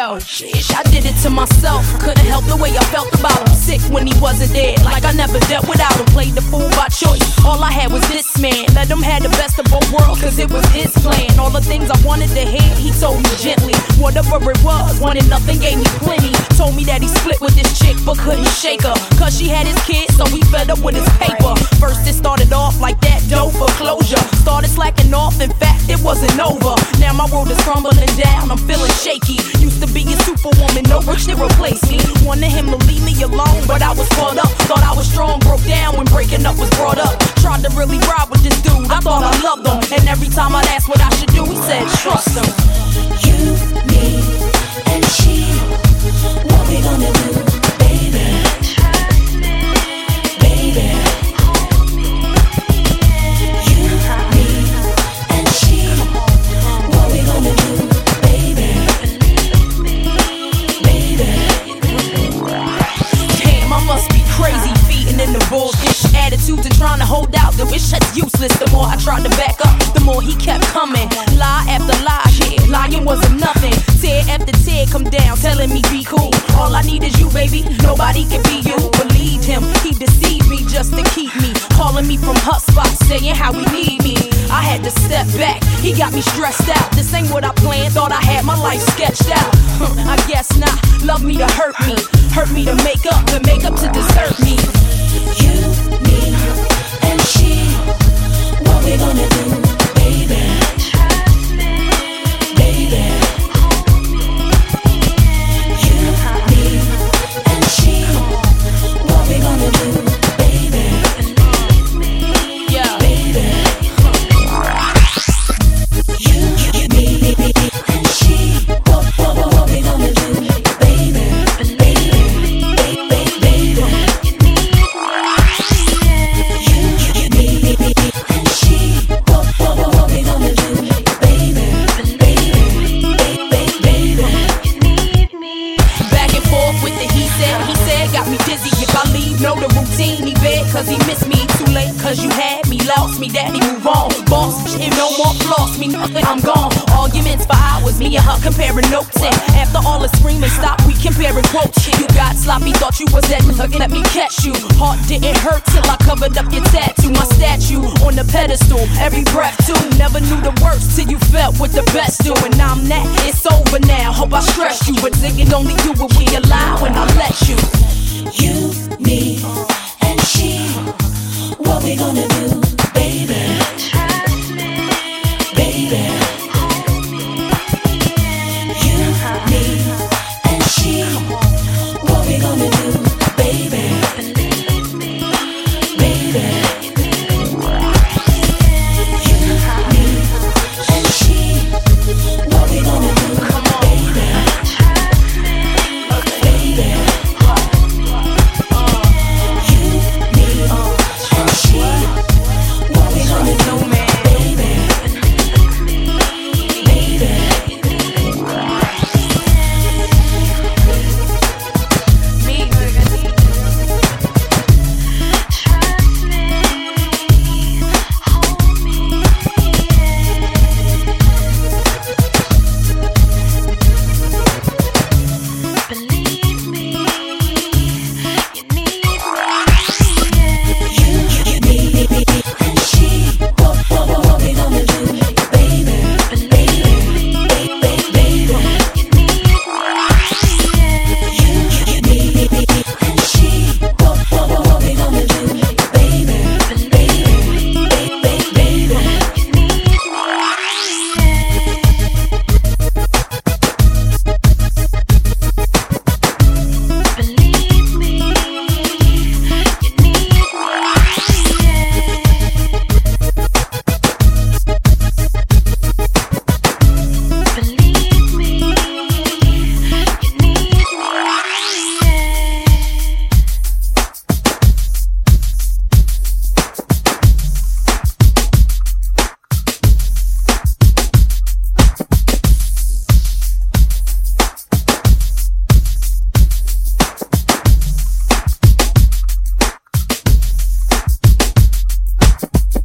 Shit, I did it to myself. Couldn't help the way I felt about him. Sick when he wasn't there, like I never dealt without him. Played the fool by choice. All I had was this man. Let him have the best of both worlds, cause it was his plan. All the things I wanted to hear, he told me gently. Whatever it was, wanted nothing, gave me plenty. Told me that he split with this chick, but couldn't shake her. Cause she had his kids, so he fed up with his paper. First, it started off like that, dope for closure. Wasn't over. Now my world is crumbling down, I'm feeling shaky. Used to be a superwoman, no rich to replace me. Wanted him to leave me alone, but I was caught up. More he kept coming. Lie after lie, yeah, lying wasn't nothing. Tear after tear come down, telling me be cool. All I need is you, baby. Nobody can be you. Believe him, he deceived me just to keep me. Calling me from hot spots, saying how he need me. I had to step back, he got me stressed out. This ain't what I planned, thought I had my life sketched out. I guess not. Love me to hurt me, hurt me to make up, to make up to desert Bed, cause he missed me. Too late, cause you had me, lost me. Daddy, move on. Boss, shit, no more floss me. I'm gone. Arguments for hours, me and her comparing notes. And after all the screaming, stop, we comparing quotes. You got sloppy, thought you was that nigga, let me catch you. Heart didn't hurt till I covered up your tattoo. My statue on the pedestal, every breath too. Never knew the worst till you felt what the best do. And I'm that, it's over now. Hope I stressed you, but nigga only do what we allow, and I let you. You, and. baby.